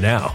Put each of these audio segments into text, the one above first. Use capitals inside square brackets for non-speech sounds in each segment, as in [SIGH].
now.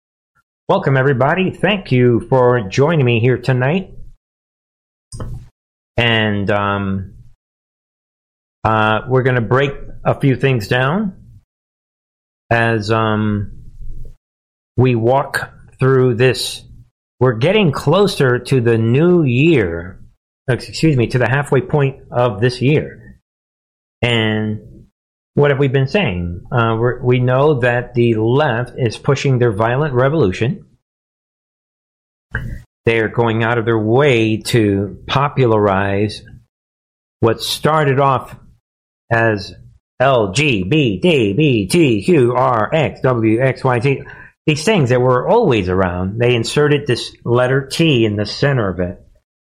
Welcome, everybody. Thank you for joining me here tonight. And um, uh, we're going to break a few things down as um, we walk through this. We're getting closer to the new year, excuse me, to the halfway point of this year. And what have we been saying? Uh, we know that the left is pushing their violent revolution. They are going out of their way to popularize what started off as L G B D B T Q R X W X Y Z. These things that were always around, they inserted this letter T in the center of it.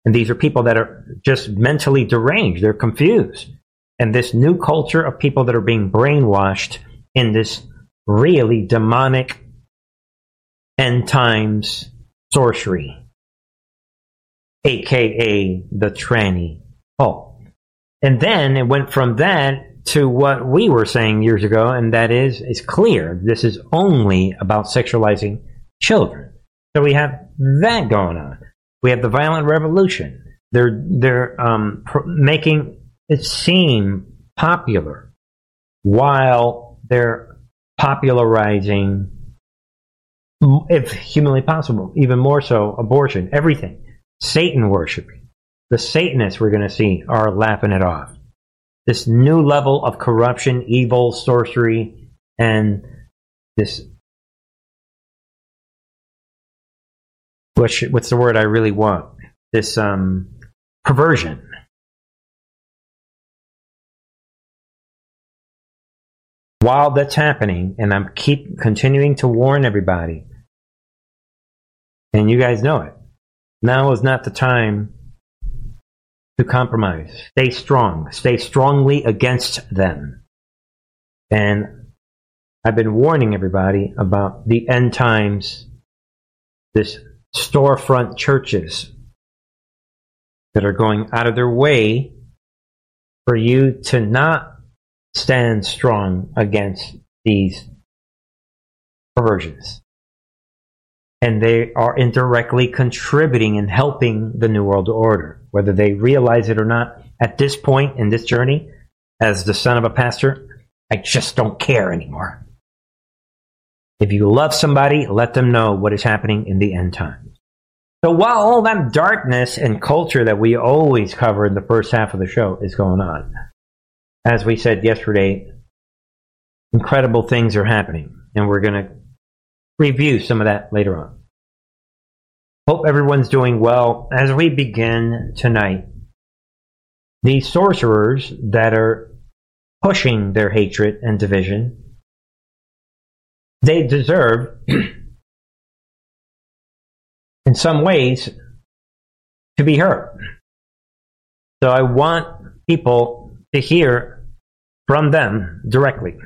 And these are people that are just mentally deranged. They're confused. And this new culture of people that are being brainwashed in this really demonic end times sorcery, aka the tranny cult. And then it went from that to what we were saying years ago, and that is, it's clear this is only about sexualizing children. So we have that going on. We have the violent revolution. They're they're um, pr- making it seem popular while they're popularizing, if humanly possible, even more so, abortion, everything, Satan worshiping. The Satanists we're going to see are laughing it off. This new level of corruption, evil, sorcery, and this what's what's the word I really want? This um, perversion. While that's happening, and I'm keep continuing to warn everybody, and you guys know it, now is not the time to compromise. Stay strong. Stay strongly against them. And I've been warning everybody about the end times, this storefront churches that are going out of their way for you to not stand strong against these perversions. And they are indirectly contributing and helping the New World Order, whether they realize it or not. At this point in this journey, as the son of a pastor, I just don't care anymore. If you love somebody, let them know what is happening in the end times. So while all that darkness and culture that we always cover in the first half of the show is going on, as we said yesterday, incredible things are happening, and we're going to review some of that later on. Hope everyone's doing well as we begin tonight. These sorcerers that are pushing their hatred and division, they deserve, [CLEARS THROAT] in some ways, to be hurt. So I want people to hear from them directly.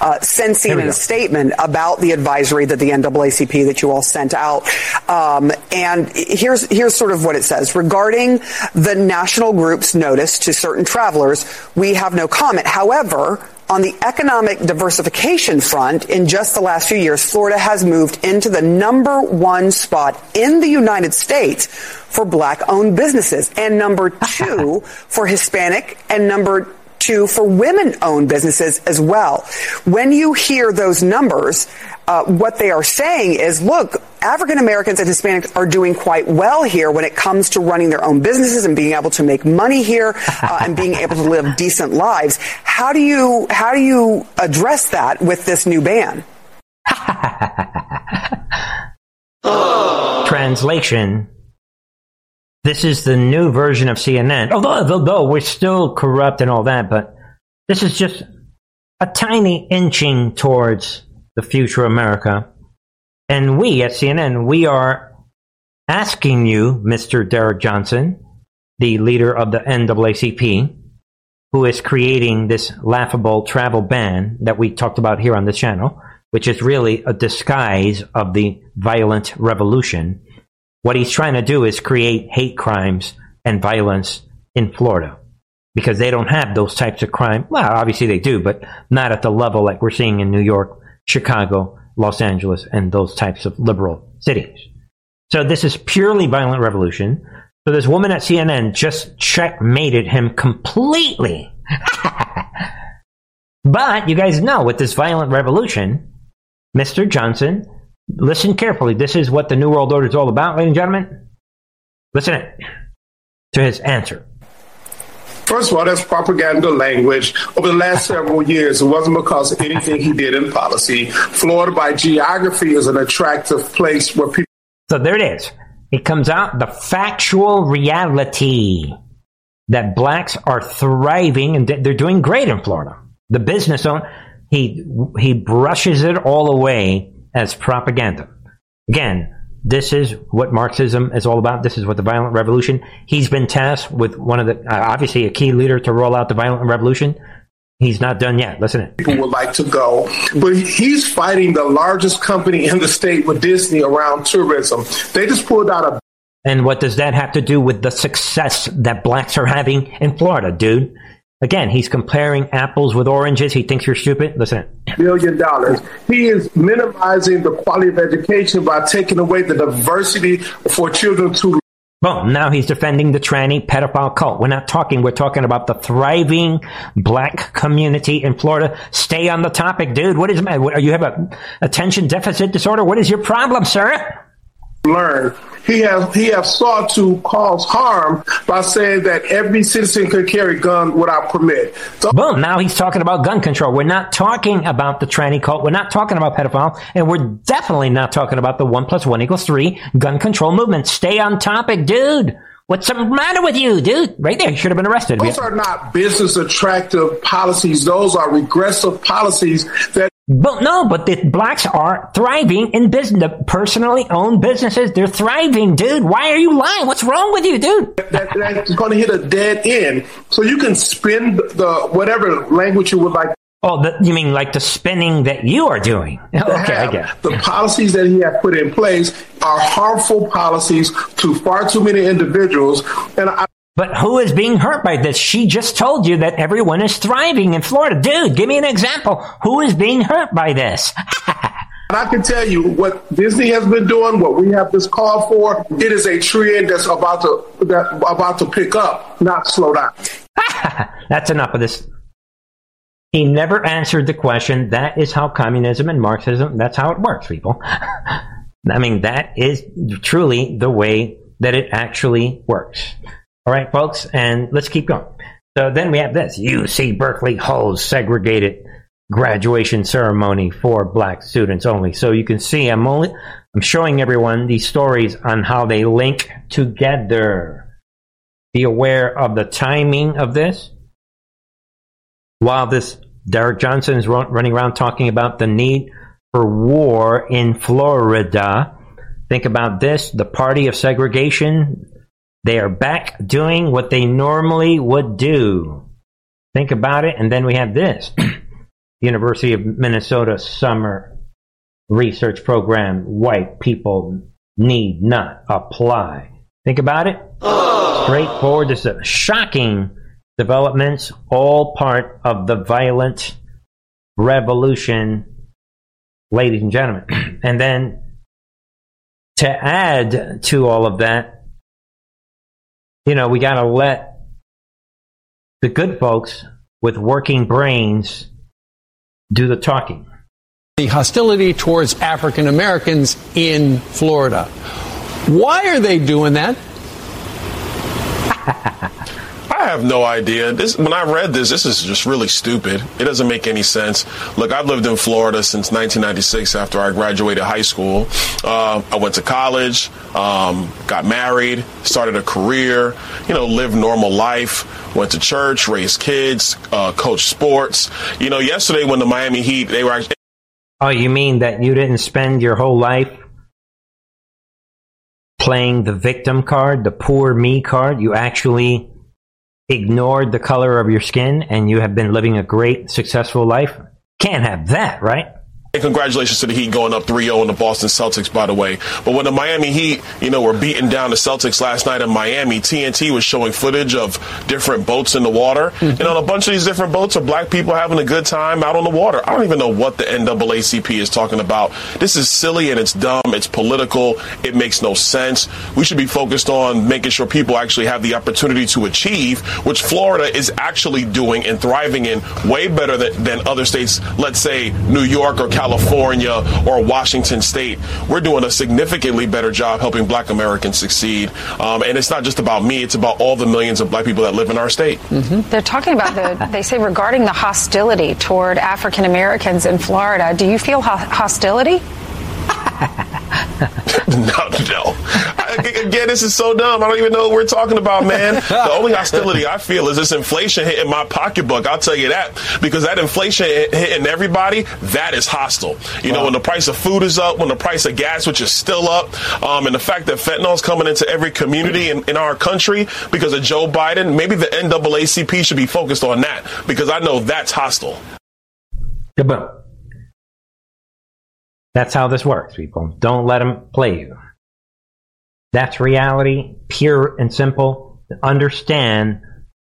Uh, sensing in a statement about the advisory that the NAACP that you all sent out. Um, and here's here's sort of what it says regarding the national group's notice to certain travelers. We have no comment. However. On the economic diversification front, in just the last few years, Florida has moved into the number one spot in the United States for black owned businesses and number two [LAUGHS] for Hispanic and number to for women owned businesses as well. When you hear those numbers, uh, what they are saying is, look, African Americans and Hispanics are doing quite well here when it comes to running their own businesses and being able to make money here uh, [LAUGHS] and being able to live decent lives. How do you how do you address that with this new ban? [LAUGHS] Translation this is the new version of CNN. Although, although we're still corrupt and all that, but This is just a tiny inching towards the future America. And we at CNN, we are asking you, Mr. Derrick Johnson, the leader of the NAACP, who is creating this laughable travel ban that we talked about here on this channel, which is really a disguise of the violent revolution. What he's trying to do is create hate crimes and violence in Florida because they don't have those types of crime. Well, obviously they do, but not at the level like we're seeing in New York, Chicago, Los Angeles, and those types of liberal cities. So this is purely violent revolution. So this woman at CNN just checkmated him completely. [LAUGHS] but you guys know with this violent revolution, Mr. Johnson, listen carefully. This is what the New World Order is all about, ladies and gentlemen. Listen to his answer. First of all, that's propaganda language. Over the last several years, it wasn't because of anything he did in policy. Florida, by geography, is an attractive place where people. So there it is. It comes out the factual reality that blacks are thriving and they're doing great in Florida. The business owner, he he brushes it all away as propaganda. Again, this is what Marxism is all about. This is what the violent revolution. He's been tasked with one of the, uh, obviously, a key leader to roll out the violent revolution. He's not done yet. Listen it. People would like to go, but he's fighting the largest company in the state with Disney around tourism. They just pulled out a. And what does that have to do with the success that blacks are having in Florida, dude? Again, he's comparing apples with oranges. He thinks you're stupid. Listen. Billion dollars. He is minimizing the quality of education by taking away the diversity for children to. Boom. Now he's defending the tranny pedophile cult. We're not talking, we're talking about the thriving black community in Florida. Stay on the topic, dude. What is, you have a attention deficit disorder? What is your problem, sir? Learn. He has he has sought to cause harm by saying that every citizen could carry gun without permit. So- Boom! Now he's talking about gun control. We're not talking about the tranny cult. We're not talking about pedophile, and we're definitely not talking about the one plus one equals three gun control movement. Stay on topic, dude. What's the matter with you, dude? Right there, you should have been arrested. Those are not business attractive policies. Those are regressive policies that but no, but the blacks are thriving in business. The personally owned businesses, they're thriving, dude. Why are you lying? What's wrong with you, dude? That, that's going to hit a dead end. So you can spin the whatever language you would like. Oh, the, you mean like the spinning that you are doing? [LAUGHS] Okay, I get The policies that he has put in place are harmful policies to far too many individuals. And I, but who is being hurt by this? She just told you that everyone is thriving in Florida. Dude, give me an example. Who is being hurt by this? [LAUGHS] And I can tell you what Disney has been doing, what we have this call for, it is a trend that's about to that about to pick up, not slow down. [LAUGHS] that's enough of this. He never answered the question. That is how communism and Marxism, that's how it works, people. [LAUGHS] I mean, that is truly the way that it actually works. All right, folks, and let's keep going. So then we have this UC Berkeley holds segregated graduation ceremony for black students only. So you can see I'm only I'm showing everyone these stories on how they link together. Be aware of the timing of this. While this Derrick Johnson is running around talking about the need for war in Florida, think about this: the party of segregation they are back doing what they normally would do. Think about it, and then we have this [CLEARS THROAT] University of Minnesota Summer Research Program White people need not apply. Think about it. Straightforward. This is shocking developments, all part of the violent revolution, ladies and gentlemen. [CLEARS THROAT] and then to add to all of that, you know, we got to let the good folks with working brains do the talking. The hostility towards African Americans in Florida. Why are they doing that? [LAUGHS] I have no idea. This when I read this, this is just really stupid. It doesn't make any sense. Look, I've lived in Florida since 1996 after I graduated high school. Uh, I went to college, um, got married, started a career, you know, lived normal life went to church, raised kids, uh, coached sports. You know, yesterday when the Miami Heat, they were actually. Oh, you mean that you didn't spend your whole life playing the victim card, the poor me card? You actually ignored the color of your skin and you have been living a great, successful life? Can't have that, right? And congratulations to the Heat going up 3-0 in the Boston Celtics, by the way. But when the Miami Heat, you know, were beating down the Celtics last night in Miami, TNT was showing footage of different boats in the water. [LAUGHS] Mm-hmm. And on a bunch of these different boats are black people having a good time out on the water. I don't even know what the NAACP is talking about. This is silly and it's dumb. It's political. It makes no sense. We should be focused on making sure people actually have the opportunity to achieve, which Florida is actually doing and thriving in way better than, than other states, let's say New York or California or Washington State. We're doing a significantly better job helping black Americans succeed. Um, and it's not just about me, it's about all the millions of black people that live in our state. Mm-hmm. They're talking about the, [LAUGHS] they say regarding the hostility toward African Americans in Florida. Do you feel ho- hostility? [LAUGHS] no, no. Again, this is so dumb. I don't even know what we're talking about, man. The only hostility I feel is this inflation hitting my pocketbook. I'll tell you that because that inflation hitting everybody, that is hostile. You wow. know, when the price of food is up, when the price of gas, which is still up, um, and the fact that fentanyl is coming into every community in, in our country because of Joe Biden, maybe the NAACP should be focused on that because I know that's hostile. Yeah, but that's how this works, people. Don't let them play you. That's reality, pure and simple. Understand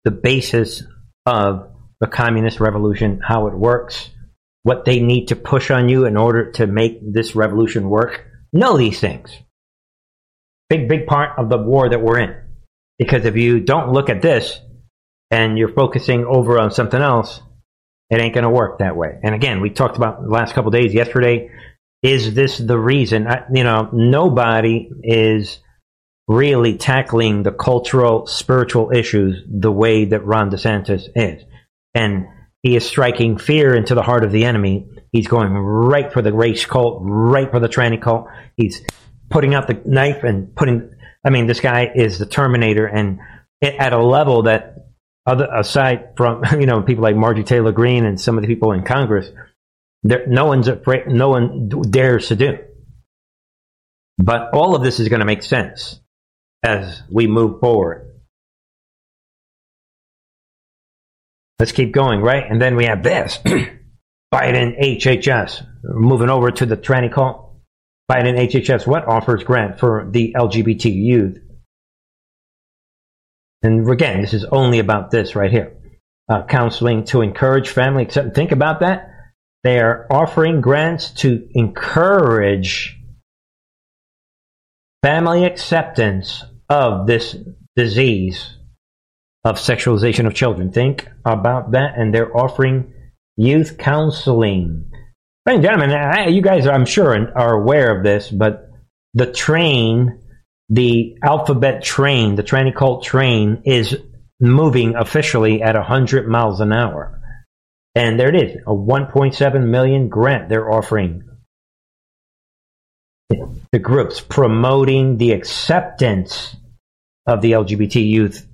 the basis of the communist revolution, how it works, what they need to push on you in order to make this revolution work. Know these things. Big, big part of the war that we're in. Because if you don't look at this and you're focusing over on something else, it ain't going to work that way. And again, we talked about the last couple days yesterday is this the reason? I, you know, nobody is really tackling the cultural, spiritual issues the way that Ron DeSantis is. And he is striking fear into the heart of the enemy. He's going right for the race cult, right for the tranny cult. He's putting out the knife and putting, I mean, this guy is the Terminator and at a level that other, aside from, [LAUGHS] you know, people like Marjorie Taylor Greene and some of the people in Congress, there, no one's afraid, no one dares to do. But all of this is going to make sense as we move forward. Let's keep going, right? And then we have this [CLEARS THROAT] Biden HHS. Moving over to the tranny call. Biden HHS, what offers grant for the LGBT youth? And again, this is only about this right here. Uh, counseling to encourage family. Accept, think about that. They are offering grants to encourage family acceptance of this disease of sexualization of children. Think about that, and they're offering youth counseling. Ladies and gentlemen, I, you guys, I'm sure, are aware of this, but the train, the alphabet train, the tranny cult train, is moving officially at 100 miles an hour. And there it is, a 1.7 million grant they're offering the groups promoting the acceptance of the LGBT youth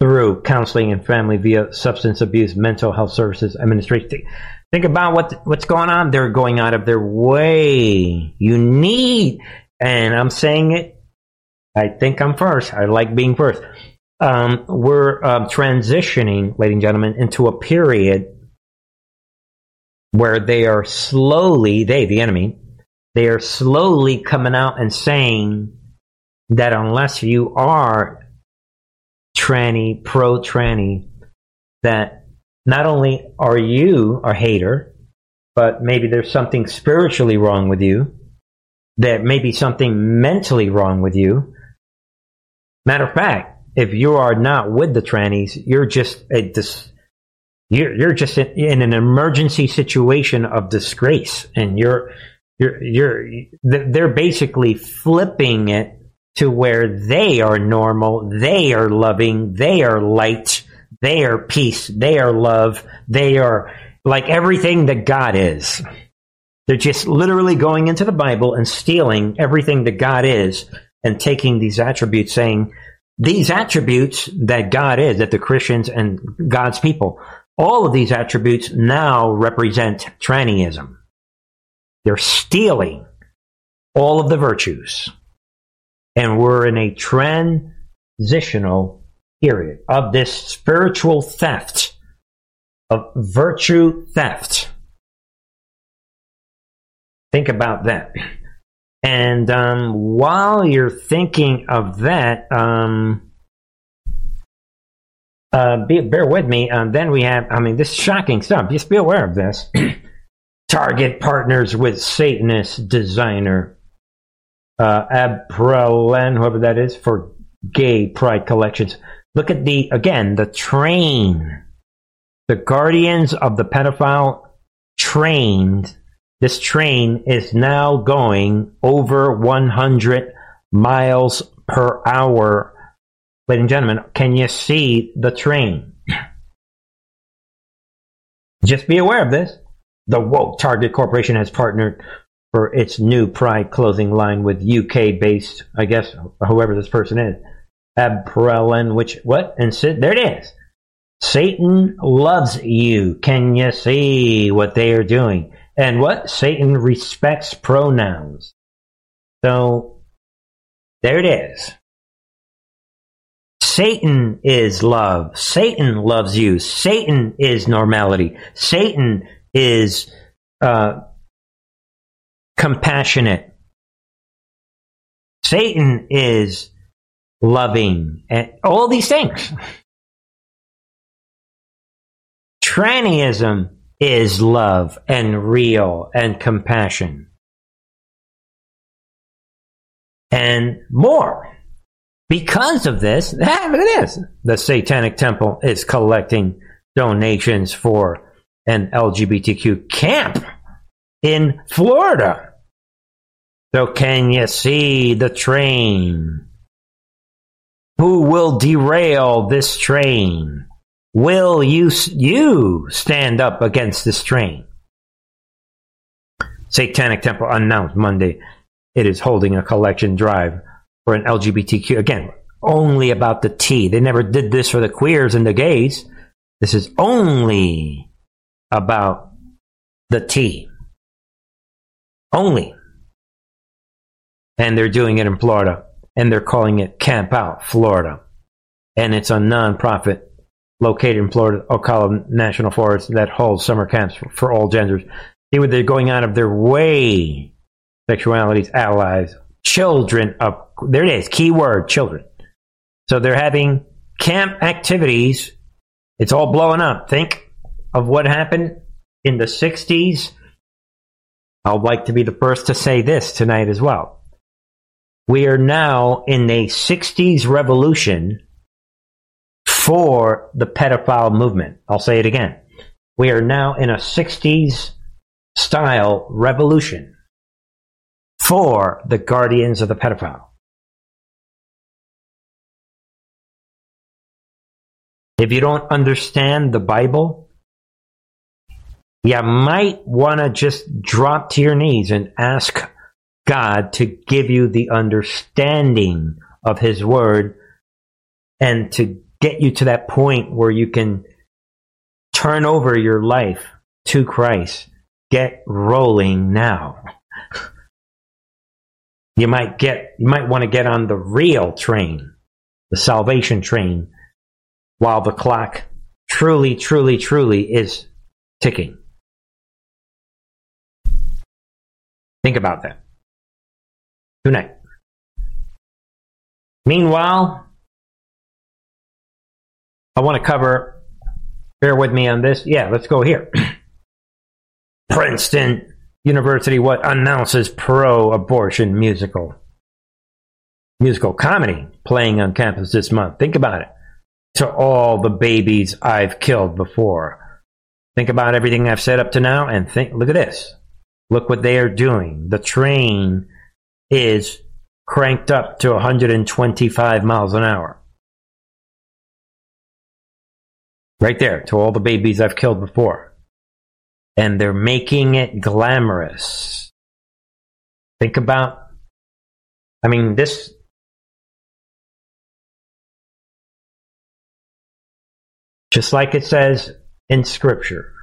through counseling and family via substance abuse mental health services administration. Think about what what's going on. They're going out of their way. You need, and I'm saying it. I think I'm first. I like being first um, we're um, transitioning, ladies and gentlemen, into a period where they are slowly, they, the enemy, they are slowly coming out and saying that unless you are tranny, pro tranny, that not only are you a hater, but maybe there's something spiritually wrong with you, there may be something mentally wrong with you. Matter of fact, if you are not with the trannies, you're just a dis- you're you're just in, in, an emergency situation of disgrace, and you're you're you're they're basically flipping it to where they are normal, they are loving, they are light, they are peace, they are love, they are like everything that God is. They're just literally going into the Bible and stealing everything that God is and taking these attributes, saying these attributes that God is, that the Christians and God's people, all of these attributes now represent trannyism. They're stealing all of the virtues. And we're in a transitional period of this spiritual theft, of virtue theft. Think about that. And um, while you're thinking of that, um, uh, be, bear with me. Um, then we have, I mean, this is shocking stuff. Just be aware of this. [CLEARS THROAT] Target partners with Satanist designer uh, Abprallen, whoever that is, for gay pride collections. Look at the, again, the train. The guardians of the pedophile trained this train is now going over 100 miles per hour. Ladies and gentlemen, can you see the train? [CLEARS THROAT] Just be aware of this. The woke Target Corporation has partnered for its new Pride clothing line with UK based, I guess, whoever this person is. Abprallen, which, what? And sit, there it is. Satan loves you. Can you see what they are doing? And what? Satan respects pronouns. So, there it is. Satan is love. Satan loves you. Satan is normality. Satan is uh, compassionate. Satan is loving. And all these things. [LAUGHS] Trannyism is love and real and compassion. And more. Because of this, [LAUGHS] ah, look at this. The Satanic Temple is collecting donations for an LGBTQ camp in Florida. So can you see the train? Who will derail this train? Will you, you stand up against this train? Satanic Temple announced Monday it is holding a collection drive for an LGBTQ. Again, only about the T. They never did this for the queers and the gays. This is only about the T. Only. And they're doing it in Florida. And they're calling it Camp Out Florida. And it's a nonprofit located in Florida, Ocala National Forest, that holds summer camps for, for all genders. They're going out of their way, sexualities, allies, children of, there it is, keyword, children. So they're having camp activities. It's all blowing up. Think of what happened in the 60s. I would like to be the first to say this tonight as well. We are now in a 60s revolution for the pedophile movement. I'll say it again. We are now in a 60s style revolution for the guardians of the pedophile. If you don't understand the Bible, you might want to just drop to your knees and ask God to give you the understanding of His Word and to get you to that point where you can turn over your life to Christ. Get rolling now. [LAUGHS] You might get, you might want to get on the real train, the salvation train, while the clock truly, truly, truly is ticking. Think about that. Tonight. Meanwhile, I want to cover, bear with me on this. Yeah, let's go here. [CLEARS THROAT] Princeton University what announces pro-abortion musical. Musical comedy playing on campus this month. Think about it. To all the babies I've killed before. Think about everything I've said up to now and think, look at this. Look what they are doing. The train is cranked up to 125 miles an hour. Right there, to all the babies I've killed before. And they're making it glamorous. Think about, I mean, this, Just like it says in Scripture,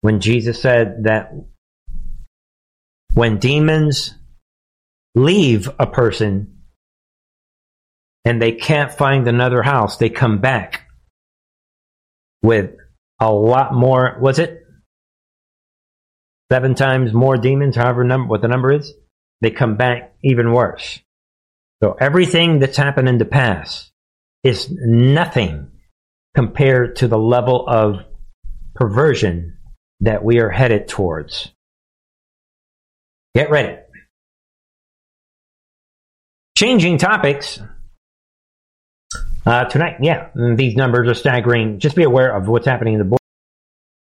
when Jesus said that when demons leave a person and they can't find another house, they come back with a lot more. Was it seven times more demons? However, number what the number is, they come back even worse. So everything that's happened in the past is nothing compared to the level of perversion that we are headed towards. Get ready. Changing topics. Uh, tonight, yeah, these numbers are staggering. Just be aware of what's happening in the board.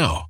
now.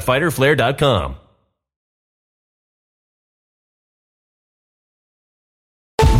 www.fighterflare.com.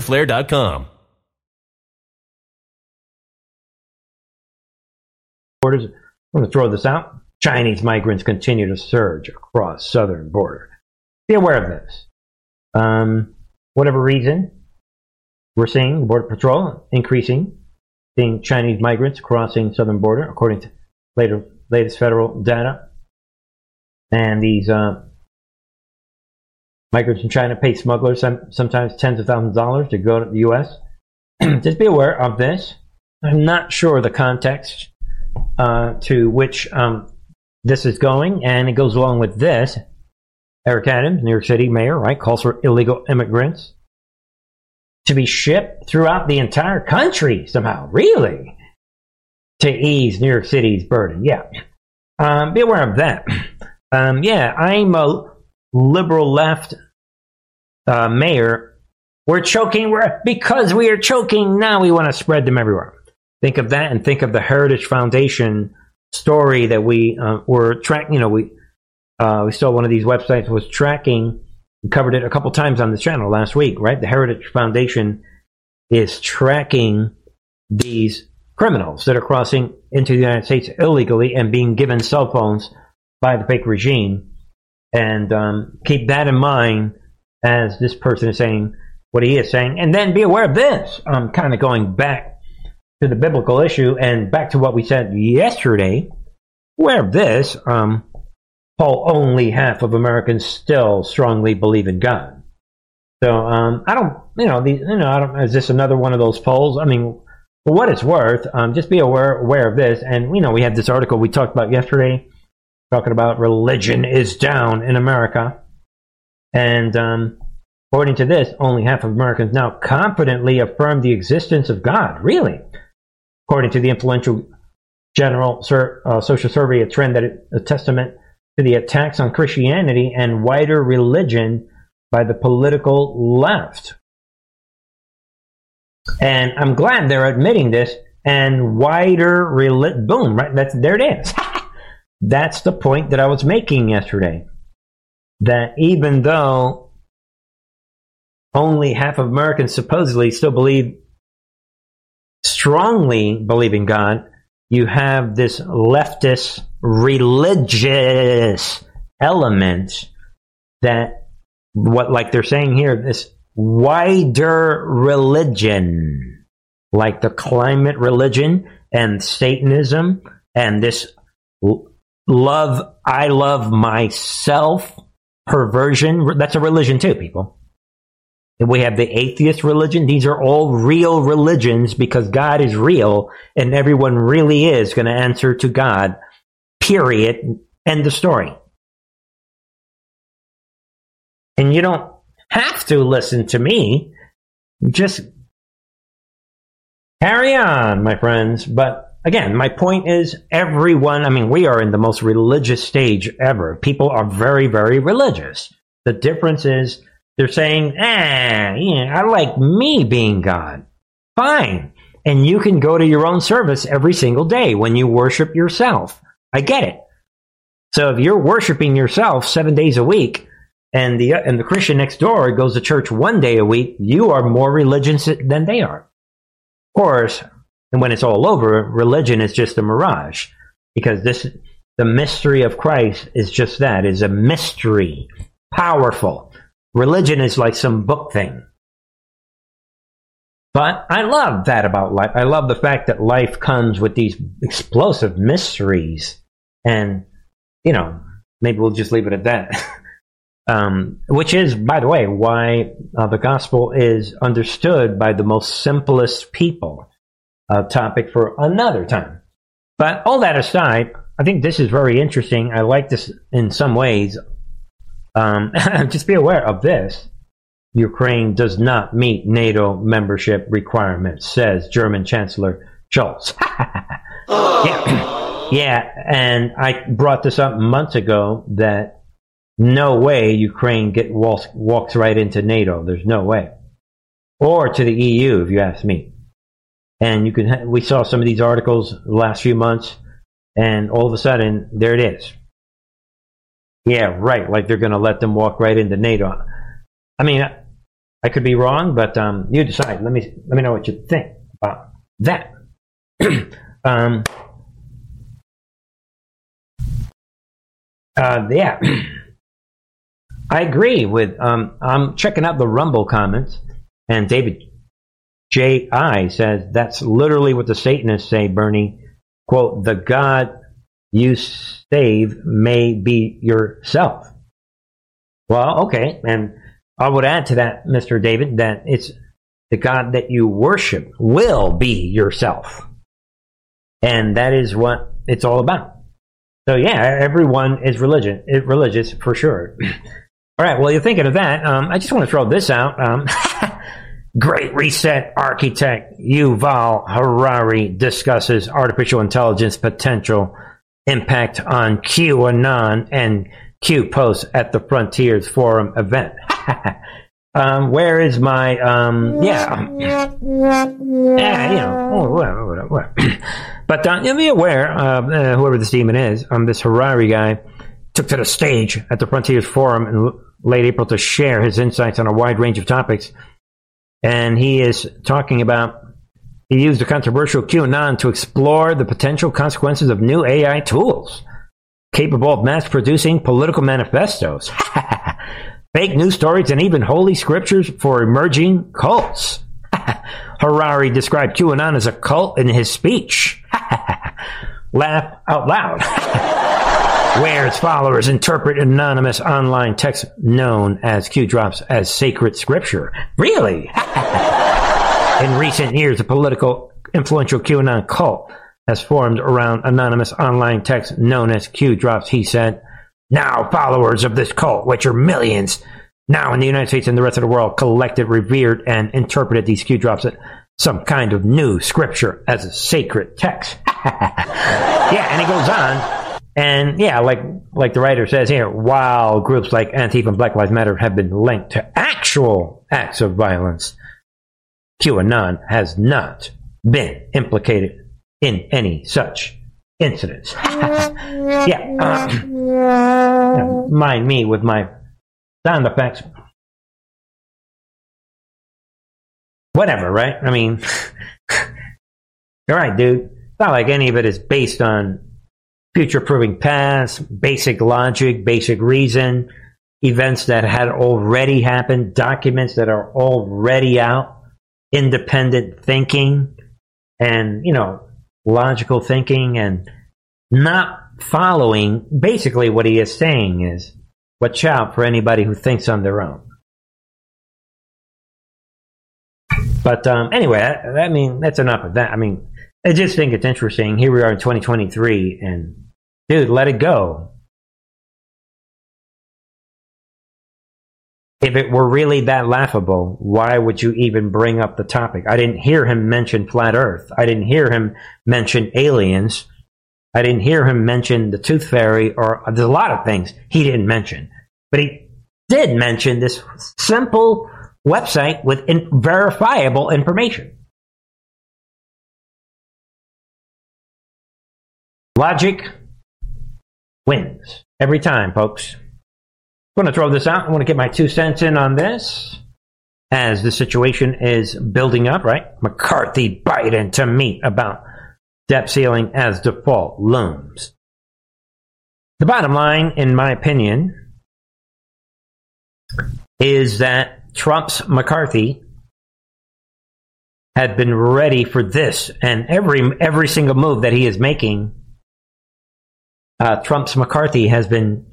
fighterflare.com. Borders. I'm going to throw this out. Chinese migrants continue to surge across southern border. Be aware of this. Um, whatever reason, we're seeing Border Patrol increasing, seeing Chinese migrants crossing southern border, according to later, latest federal data. And these uh, Migrants in China pay smugglers some, sometimes tens of thousands of dollars to go to the U.S. [CLEARS THROAT] Just be aware of this. I'm not sure the context uh, to which um, this is going, and it goes along with this. Eric Adams, New York City mayor, right, calls for illegal immigrants to be shipped throughout the entire country somehow. Really? To ease New York City's burden. Yeah. Um, be aware of that. [CLEARS THROAT] Um, yeah, I'm a liberal left uh, mayor, we're choking. We're because we are choking. Now we want to spread them everywhere. Think of that, and think of the Heritage Foundation story that we uh, were tracking. You know, we uh, we saw one of these websites was tracking. We covered it a couple times on this channel last week, right? The Heritage Foundation is tracking these criminals that are crossing into the United States illegally and being given cell phones by the fake regime. And um, keep that in mind as this person is saying what he is saying. And then be aware of this. I'm kind of going back to the biblical issue and back to what we said yesterday. Aware of this. Um, Paul, only half of Americans still strongly believe in God. So um, I don't, you know, these, you know, I don't. Is this another one of those polls? I mean, for what it's worth, um, just be aware aware of this. And you know, we had this article we talked about yesterday, talking about religion is down in America, and um, according to this, only half of Americans now confidently affirm the existence of God. Really, according to the influential General Sur- uh, Social Survey, a trend that is a testament to the attacks on Christianity and wider religion by the political left. And I'm glad they're admitting this and wider reli- boom, right? That's there it is. [LAUGHS] That's the point that I was making yesterday. That even though only half of Americans supposedly still believe strongly believe in God, you have this leftist religious element that what like they're saying here this wider religion like the climate religion and satanism and this love i love myself perversion that's a religion too people we have the atheist religion. These are all real religions because God is real and everyone really is going to answer to God. Period. End of story. And you don't have to listen to me. Just carry on, my friends. But again, my point is everyone, I mean, we are in the most religious stage ever. People are very, very religious. The difference is they're saying, ah, yeah, I like me being God. Fine. And you can go to your own service every single day when you worship yourself. I get it. So if you're worshiping yourself seven days a week, and the and the Christian next door goes to church one day a week, you are more religious than they are. Of course, and when it's all over, religion is just a mirage because this the mystery of Christ is just that is a mystery, powerful. Religion is like some book thing. But I love that about life. I love the fact that life comes with these explosive mysteries. And, you know, maybe we'll just leave it at that. [LAUGHS] um, which is, by the way, why uh, the gospel is understood by the most simplest people. A topic for another time. But all that aside, I think this is very interesting. I like this in some ways. Um, [LAUGHS] just be aware of this. Ukraine does not meet NATO membership requirements, says German Chancellor Scholz. [LAUGHS] yeah. [CLEARS THROAT] yeah, and I brought this up months ago that no way Ukraine get walks, walks right into NATO. There's no way, or to the EU, if you ask me. And you can we saw some of these articles the last few months, and all of a sudden there it is. Yeah, right. Like they're going to let them walk right into NATO. I mean, I could be wrong, but um, you decide. Let me let me know what you think about that. [CLEARS THROAT] um, uh, yeah, [CLEARS THROAT] I agree with. Um, I'm checking out the Rumble comments, and David J. I. says that's literally what the Satanists say. Bernie, quote: "The God you save may be yourself. Well, okay, and I would add to that, Mr. David, that it's the God that you worship will be yourself. And that is what it's all about. So yeah, everyone is religion, religious for sure. [CLEARS THROAT] all right, well, you're thinking of that. Um, I just want to throw this out. Um, [LAUGHS] Great Reset architect Yuval Harari discusses artificial intelligence potential impact on QAnon and Q posts at the Frontiers Forum event. [LAUGHS] um, where is my um, yeah, yeah, you know, oh. [CLEARS THROAT] But uh, be aware, uh, whoever this demon is, um, this Harari guy took to the stage at the Frontiers Forum in late April to share his insights on a wide range of topics. And he is talking about he used the controversial QAnon to explore the potential consequences of new AI tools capable of mass producing political manifestos, [LAUGHS] fake news stories, and even holy scriptures for emerging cults. [LAUGHS] Harari described QAnon as a cult in his speech. [LAUGHS] Laugh out loud. Where its followers interpret anonymous online text known as Q drops as sacred scripture. Really? [LAUGHS] in recent years, a political influential QAnon cult has formed around anonymous online text known as Q drops, he said. Now, followers of this cult, which are millions, now in the United States and the rest of the world, collected, revered, and interpreted these Q drops as some kind of new scripture as a sacred text. [LAUGHS] yeah, and he goes on, and yeah, like like the writer says here, while groups like Antifa and Black Lives Matter have been linked to actual acts of violence, QAnon has not been implicated in any such incidents. [LAUGHS] yeah, uh, [COUGHS] mind me with my sound effects. Whatever, right? I mean, [LAUGHS] all right, dude. It's not like any of it is based on future proving past, basic logic, basic reason, events that had already happened, documents that are already out, independent thinking, and, you know, logical thinking and not following basically what he is saying is watch out for anybody who thinks on their own. But um, anyway, I, I, mean, that's enough of that. I mean, I just think it's interesting. Here we are in 2023, and dude, let it go. If it were really that laughable, why would you even bring up the topic? I didn't hear him mention flat earth. I didn't hear him mention aliens. I didn't hear him mention the tooth fairy or there's a lot of things he didn't mention. But he did mention this simple website with in- verifiable information. Logic wins every time, folks. I'm going to throw this out. I want to get my two cents in on this as the situation is building up, right? McCarthy, Biden to meet about debt ceiling as default looms. The bottom line, in my opinion, is that Trump's McCarthy had been ready for this, and every every single move that he is making, uh, Trump's McCarthy has been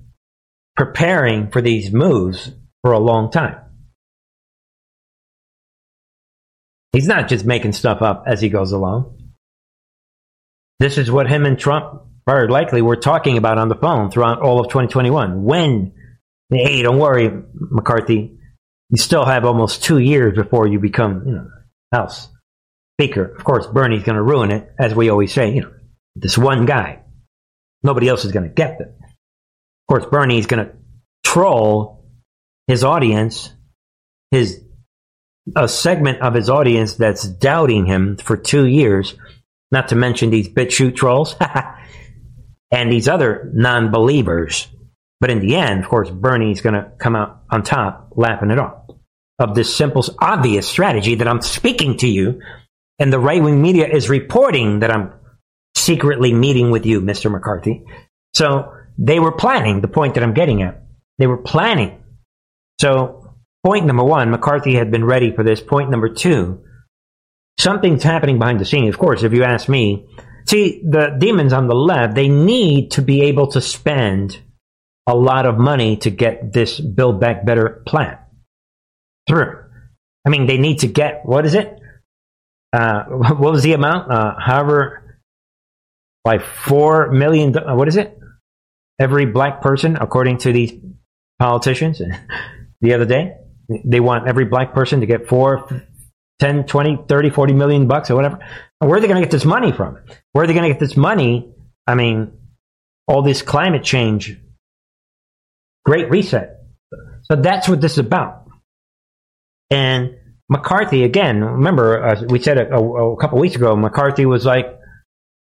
preparing for these moves for a long time. He's not just making stuff up as he goes along. This is what him and Trump very likely were talking about on the phone throughout all of 2021. When, hey, don't worry, McCarthy, you still have almost two years before you become, you know, House Speaker. Of course, Bernie's going to ruin it, as we always say, you know, this one guy. Nobody else is going to get it. Of course, Bernie's going to troll his audience, his a segment of his audience that's doubting him for two years, not to mention these BitChute trolls [LAUGHS] and these other non-believers. But in the end, of course, Bernie's going to come out on top, laughing it off of this simple, obvious strategy that I'm speaking to you, and the right-wing media is reporting that I'm secretly meeting with you, Mr. McCarthy. So they were planning the point that I'm getting at. They were planning. So, point number one, McCarthy had been ready for this. Point number two, something's happening behind the scenes. Of course, if you ask me, see, the demons on the left, they need to be able to spend a lot of money to get this Build Back Better plan through. I mean, they need to get, what is it? Uh, [LAUGHS] what was the amount? Uh, however, like four million, what is it? every black person, according to these politicians [LAUGHS] the other day. They want every black person to get four, 10, 20, 30, 40 million bucks or whatever. Where are they going to get this money from? Where are they going to get this money? I mean, all this climate change, great reset. So that's what this is about. And McCarthy, again, remember, uh, we said a, a, a couple weeks ago, McCarthy was like,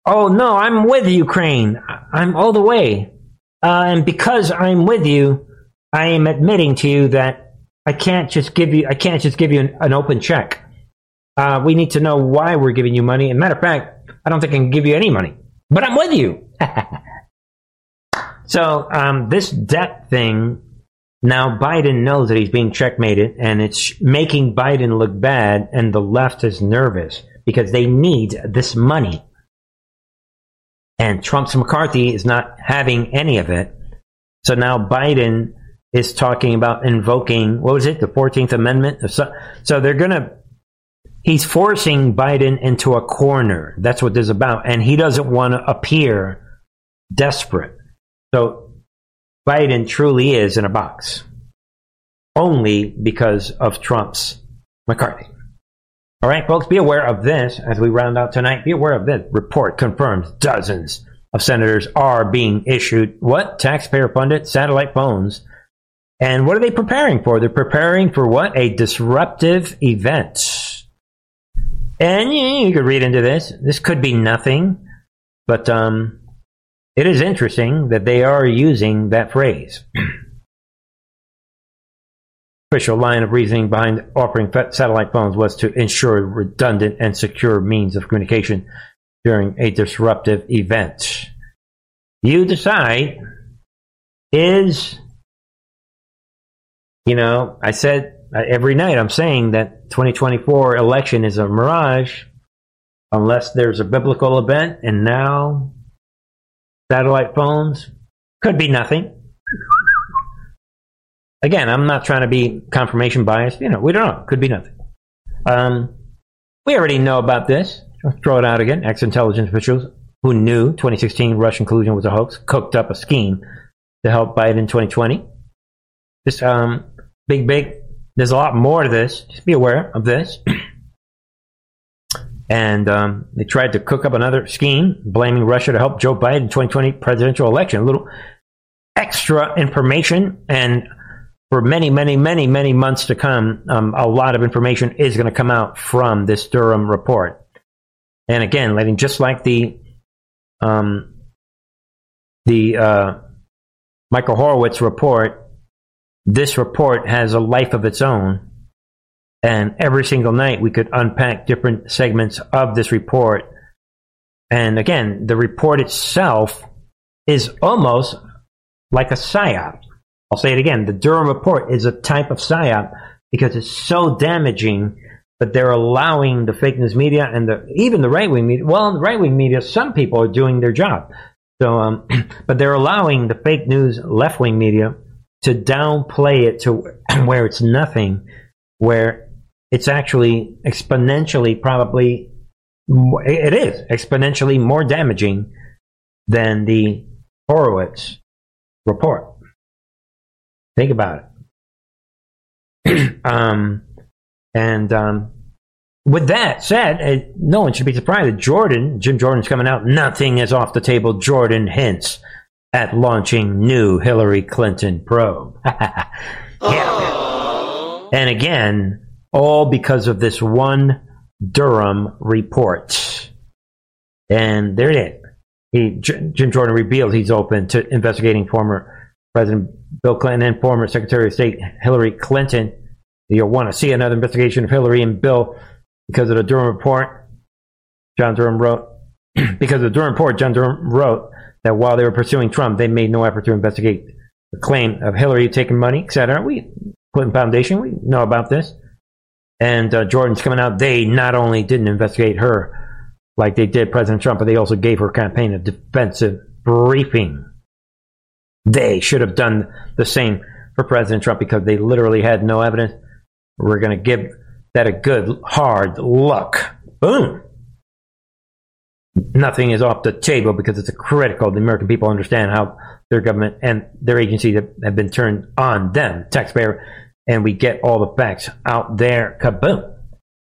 oh no, I'm with Ukraine. I'm all the way. Uh, and because I'm with you, I am admitting to you that I can't just give you, I can't just give you an, an open check. Uh, we need to know why we're giving you money. And matter of fact, I don't think I can give you any money, but I'm with you. [LAUGHS] so um, this debt thing now Biden knows that he's being checkmated, and it's making Biden look bad, and the left is nervous because they need this money. And Trump's McCarthy is not having any of it. So now Biden is talking about invoking, what was it, the 14th Amendment? So, they're going to, he's forcing Biden into a corner. That's what this is about. And he doesn't want to appear desperate. So Biden truly is in a box. Only because of Trump's McCarthy. All right, folks, be aware of this as we round out tonight. Be aware of this. Report confirms dozens of senators are being issued what? Taxpayer funded satellite phones. And what are they preparing for? They're preparing for what? A disruptive event. And you, you could read into this. This could be nothing, but um, it is interesting that they are using that phrase. [CLEARS THROAT] official line of reasoning behind offering satellite phones was to ensure redundant and secure means of communication during a disruptive event. You decide is, you know, I said uh, every night I'm saying that 2024 election is a mirage unless there's a biblical event, and now satellite phones could be nothing. Again, I'm not trying to be confirmation biased. You know, we don't know. Could be nothing. Um, we already know about this. I'll throw it out again. Ex intelligence officials who knew 2016 Russian collusion was a hoax cooked up a scheme to help Biden in 2020. Just um, big, big. There's a lot more to this. Just be aware of this. [CLEARS THROAT] and um, they tried to cook up another scheme blaming Russia to help Joe Biden in 2020 presidential election. A little extra information and for many, many, many, many months to come, um, a lot of information is going to come out from this Durham report. And again, letting just like the um, the uh, Michael Horowitz report, this report has a life of its own. And every single night, we could unpack different segments of this report. And again, the report itself is almost like a psyop. I'll say it again. The Durham report is a type of psyop because it's so damaging but they're allowing the fake news media and the even the right wing media. Well, the right wing media, some people are doing their job. So, um, [CLEARS THROAT] but they're allowing the fake news left wing media to downplay it to [CLEARS THROAT] where it's nothing, where it's actually exponentially probably it is exponentially more damaging than the Horowitz report. Think about it. [CLEARS THROAT] um, and um, with that said, uh, no one should be surprised that Jordan, Jim Jordan's coming out. Nothing is off the table. Jordan hints at launching new Hillary Clinton probe. [LAUGHS] yeah. And again, all because of this one Durham report. And there it is. He, Jim Jordan reveals he's open to investigating former President Bill Clinton and former Secretary of State Hillary Clinton. You'll want to see another investigation of Hillary and Bill because of the Durham report. John Durham wrote, [CLEARS THROAT] because of the Durham report, John Durham wrote that while they were pursuing Trump, they made no effort to investigate the claim of Hillary taking money, etc. We, Clinton Foundation, we know about this. And uh, Jordan's coming out. They not only didn't investigate her like they did President Trump, but they also gave her campaign a defensive briefing. They should have done the same for President Trump because they literally had no evidence. We're going to give that a good hard look. Boom. Nothing is off the table because it's critical. The American people understand how their government and their agencies have, been turned on them, taxpayer, and we get all the facts out there. Kaboom.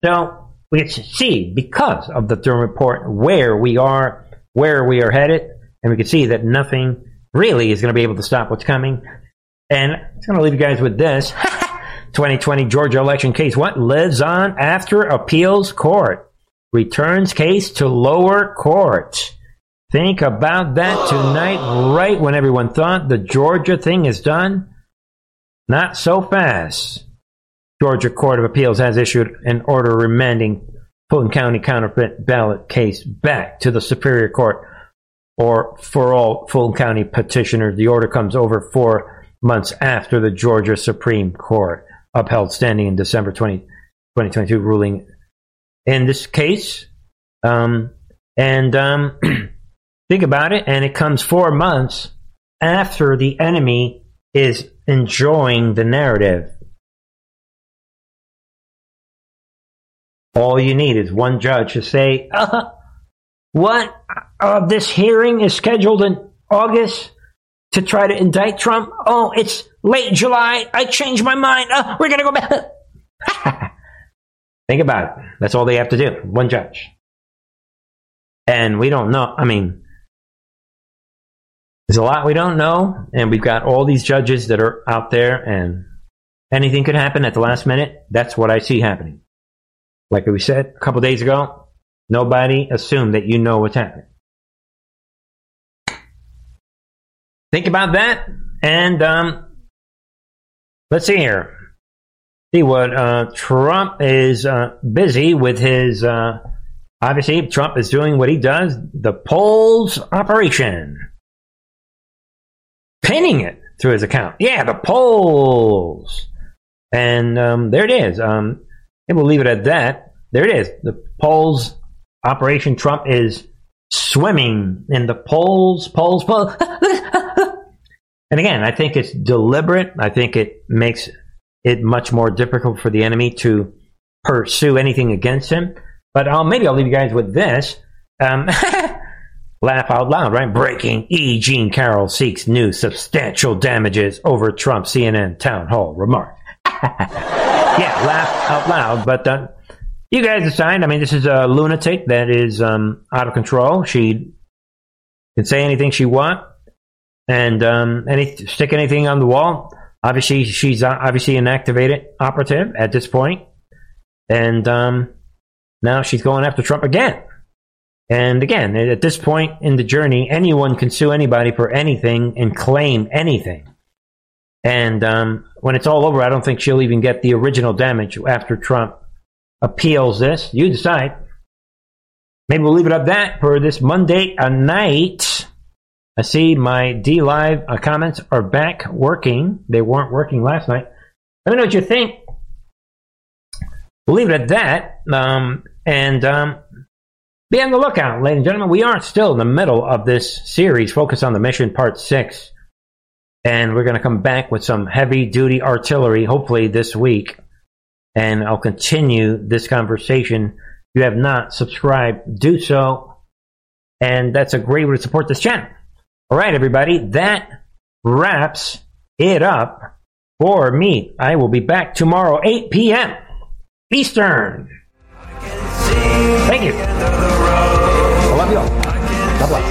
So we get to see because of the Durham report where we are, where we are headed, and we can see that nothing really is going to be able to stop what's coming. And I'm going to leave you guys with this [LAUGHS] 2020 Georgia election case. What lives on after appeals court? Returns case to lower court. Think about that tonight, right when everyone thought the Georgia thing is done. Not so fast. Georgia Court of Appeals has issued an order remanding Fulton County counterfeit ballot case back to the Superior Court or for all Fulton County petitioners. The order comes over four months after the Georgia Supreme Court upheld standing in December 20, 2022 ruling in this case. Um, and um, [CLEARS THROAT] think about it, and it comes four months after the enemy is enjoying the narrative. All you need is one judge to say, uh, what? Uh, this hearing is scheduled in August to try to indict Trump. Oh, it's late July. I changed my mind. Uh, we're going to go back. [LAUGHS] Think about it. That's all they have to do. One judge. And we don't know. I mean, there's a lot we don't know. And we've got all these judges that are out there, and anything could happen at the last minute. That's what I see happening. Like we said a couple days ago, nobody assumed that you know what's happening. Think about that, and um, let's see here. See what uh, Trump is uh, busy with his. Uh, obviously, Trump is doing what he does: the polls operation, pinning it through his account. Yeah, the polls, and um, there it is. Um, and we'll leave it at that. There it is. The polls operation. Trump is swimming in the polls, polls, polls. [LAUGHS] and again, I think it's deliberate. I think it makes it much more difficult for the enemy to pursue anything against him. But I'll, maybe I'll leave you guys with this. Um, [LAUGHS] laugh out loud, right? Breaking E. Jean Carroll seeks new substantial damages over Trump CNN town hall remark. [LAUGHS] yeah, laugh out loud. But uh, you guys decide. I mean, this is a lunatic that is um, out of control. She can say anything she wants and um, any stick anything on the wall. Obviously, she's obviously an activated operative at this point, and um, now she's going after Trump again. And again, at this point in the journey, anyone can sue anybody for anything and claim anything. And um, when it's all over, I don't think she'll even get the original damage after Trump appeals this. You decide. Maybe we'll leave it at that for this Monday night. I see my D Live uh, comments are back working. They weren't working last night. Let me know what you think. We'll leave it at that. Um, and um, be on the lookout, ladies and gentlemen. We are still in the middle of this series, Focus on the Mission Part 6. And we're going to come back with some heavy duty artillery, hopefully this week. And I'll continue this conversation. If you have not subscribed, do so. And that's a great way to support this channel. All right, everybody, that wraps it up for me. I will be back tomorrow, 8 p.m. Eastern. Thank you. I love you all. God bless.